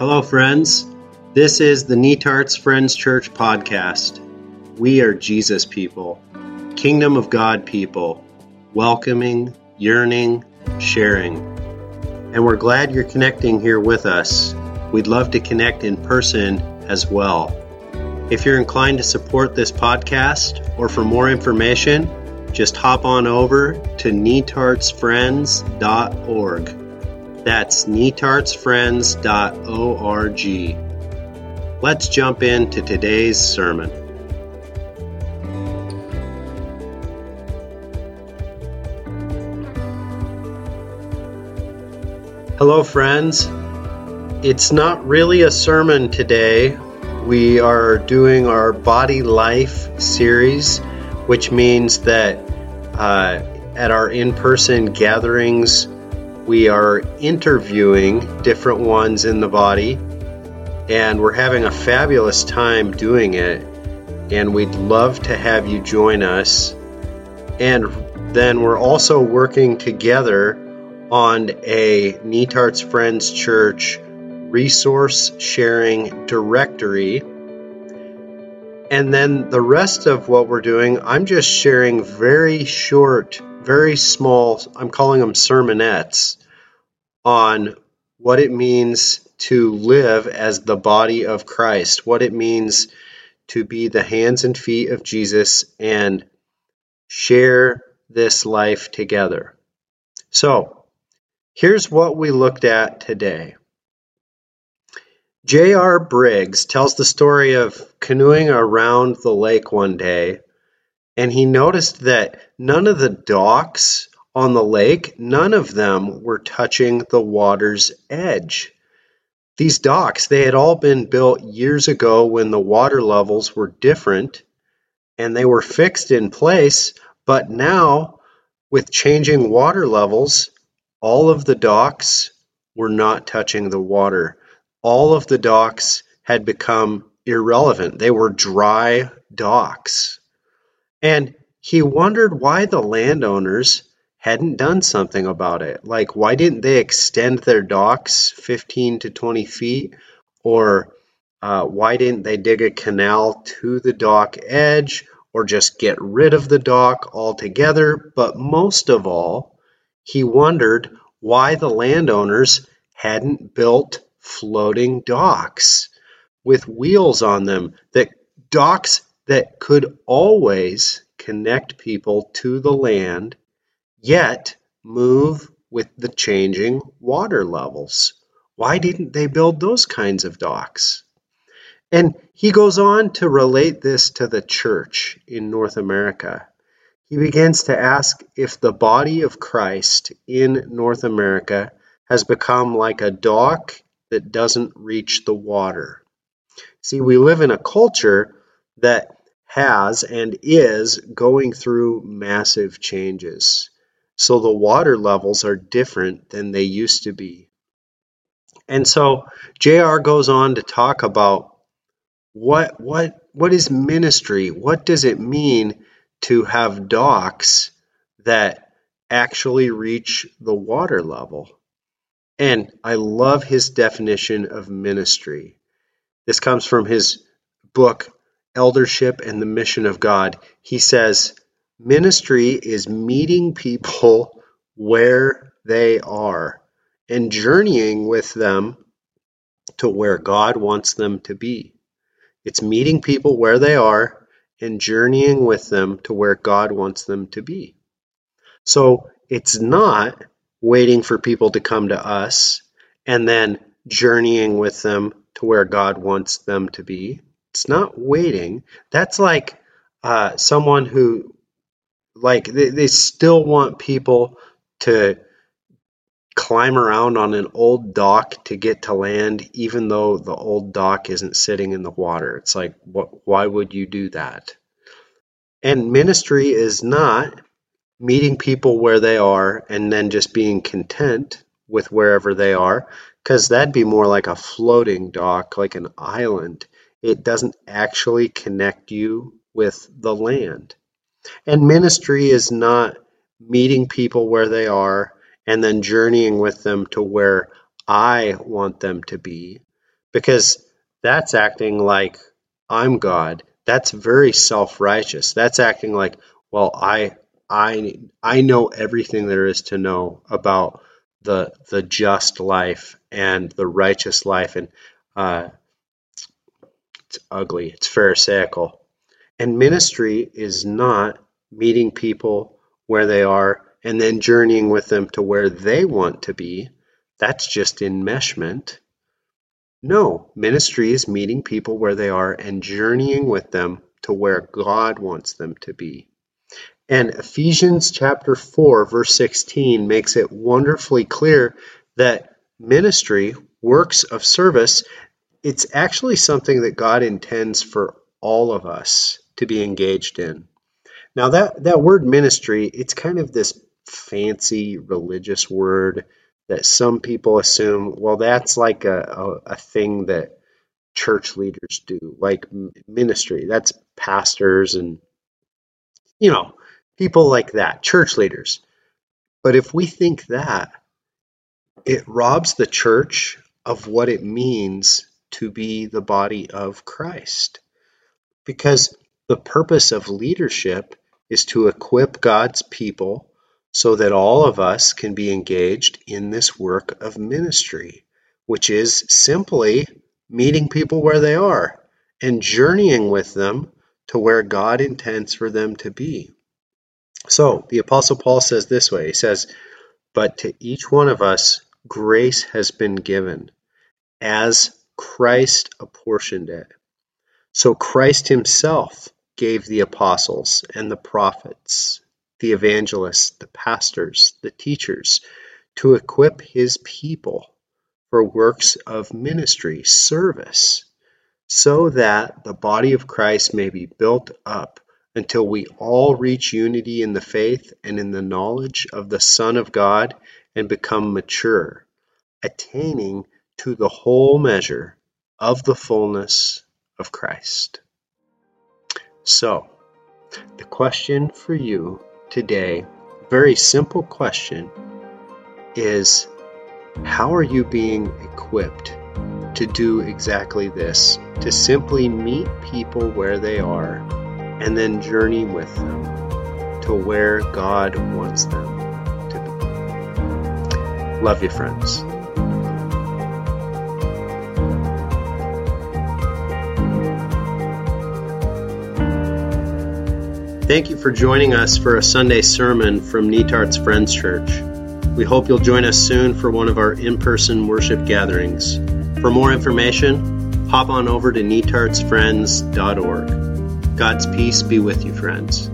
Hello, friends. This is the Netarts Friends Church podcast. We are Jesus people, Kingdom of God people, welcoming, yearning, sharing. And we're glad you're connecting here with us. We'd love to connect in person as well. If you're inclined to support this podcast or for more information, just hop on over to netartsfriends.org. That's netartsfriends.org. Let's jump into today's sermon. Hello, friends. It's not really a sermon today. We are doing our Body Life series, which means that uh, at our in person gatherings, we are interviewing different ones in the body, and we're having a fabulous time doing it. And we'd love to have you join us. And then we're also working together on a Netarts Friends Church resource sharing directory. And then the rest of what we're doing, I'm just sharing very short, very small, I'm calling them sermonettes on what it means to live as the body of Christ, what it means to be the hands and feet of Jesus and share this life together. So, here's what we looked at today. J.R. Briggs tells the story of canoeing around the lake one day, and he noticed that none of the docks on the lake, none of them were touching the water's edge. These docks, they had all been built years ago when the water levels were different and they were fixed in place, but now with changing water levels, all of the docks were not touching the water. All of the docks had become irrelevant. They were dry docks. And he wondered why the landowners hadn't done something about it. Like, why didn't they extend their docks 15 to 20 feet? Or uh, why didn't they dig a canal to the dock edge or just get rid of the dock altogether? But most of all, he wondered why the landowners hadn't built floating docks with wheels on them that docks that could always connect people to the land yet move with the changing water levels. Why didn't they build those kinds of docks? And he goes on to relate this to the church in North America. He begins to ask if the body of Christ in North America has become like a dock that doesn't reach the water. See, we live in a culture that has and is going through massive changes so the water levels are different than they used to be. And so JR goes on to talk about what what what is ministry? What does it mean to have docks that actually reach the water level? And I love his definition of ministry. This comes from his book Eldership and the Mission of God. He says, Ministry is meeting people where they are and journeying with them to where God wants them to be. It's meeting people where they are and journeying with them to where God wants them to be. So it's not waiting for people to come to us and then journeying with them to where God wants them to be. It's not waiting. That's like uh, someone who like they, they still want people to climb around on an old dock to get to land even though the old dock isn't sitting in the water. It's like what why would you do that? And ministry is not meeting people where they are and then just being content with wherever they are because that'd be more like a floating dock like an island it doesn't actually connect you with the land and ministry is not meeting people where they are and then journeying with them to where I want them to be. because that's acting like I'm God. That's very self-righteous. That's acting like, well, I I I know everything there is to know about the the just life and the righteous life, and uh, it's ugly. It's pharisaical. And ministry is not meeting people where they are and then journeying with them to where they want to be. That's just enmeshment. No, ministry is meeting people where they are and journeying with them to where God wants them to be. And Ephesians chapter 4, verse 16 makes it wonderfully clear that ministry, works of service, it's actually something that God intends for all of us to be engaged in. Now that that word ministry, it's kind of this fancy religious word that some people assume, well, that's like a, a, a thing that church leaders do, like ministry. That's pastors and, you know, people like that, church leaders. But if we think that, it robs the church of what it means to be the body of Christ. Because the purpose of leadership is to equip God's people so that all of us can be engaged in this work of ministry, which is simply meeting people where they are and journeying with them to where God intends for them to be. So the Apostle Paul says this way He says, But to each one of us grace has been given as Christ apportioned it. So Christ himself gave the apostles and the prophets, the evangelists, the pastors, the teachers to equip his people for works of ministry, service, so that the body of Christ may be built up until we all reach unity in the faith and in the knowledge of the Son of God and become mature, attaining to the whole measure of the fullness of Christ. So, the question for you today, very simple question, is how are you being equipped to do exactly this? To simply meet people where they are and then journey with them to where God wants them to be. Love you, friends. Thank you for joining us for a Sunday sermon from Netarts Friends Church. We hope you'll join us soon for one of our in person worship gatherings. For more information, hop on over to netartsfriends.org. God's peace be with you, friends.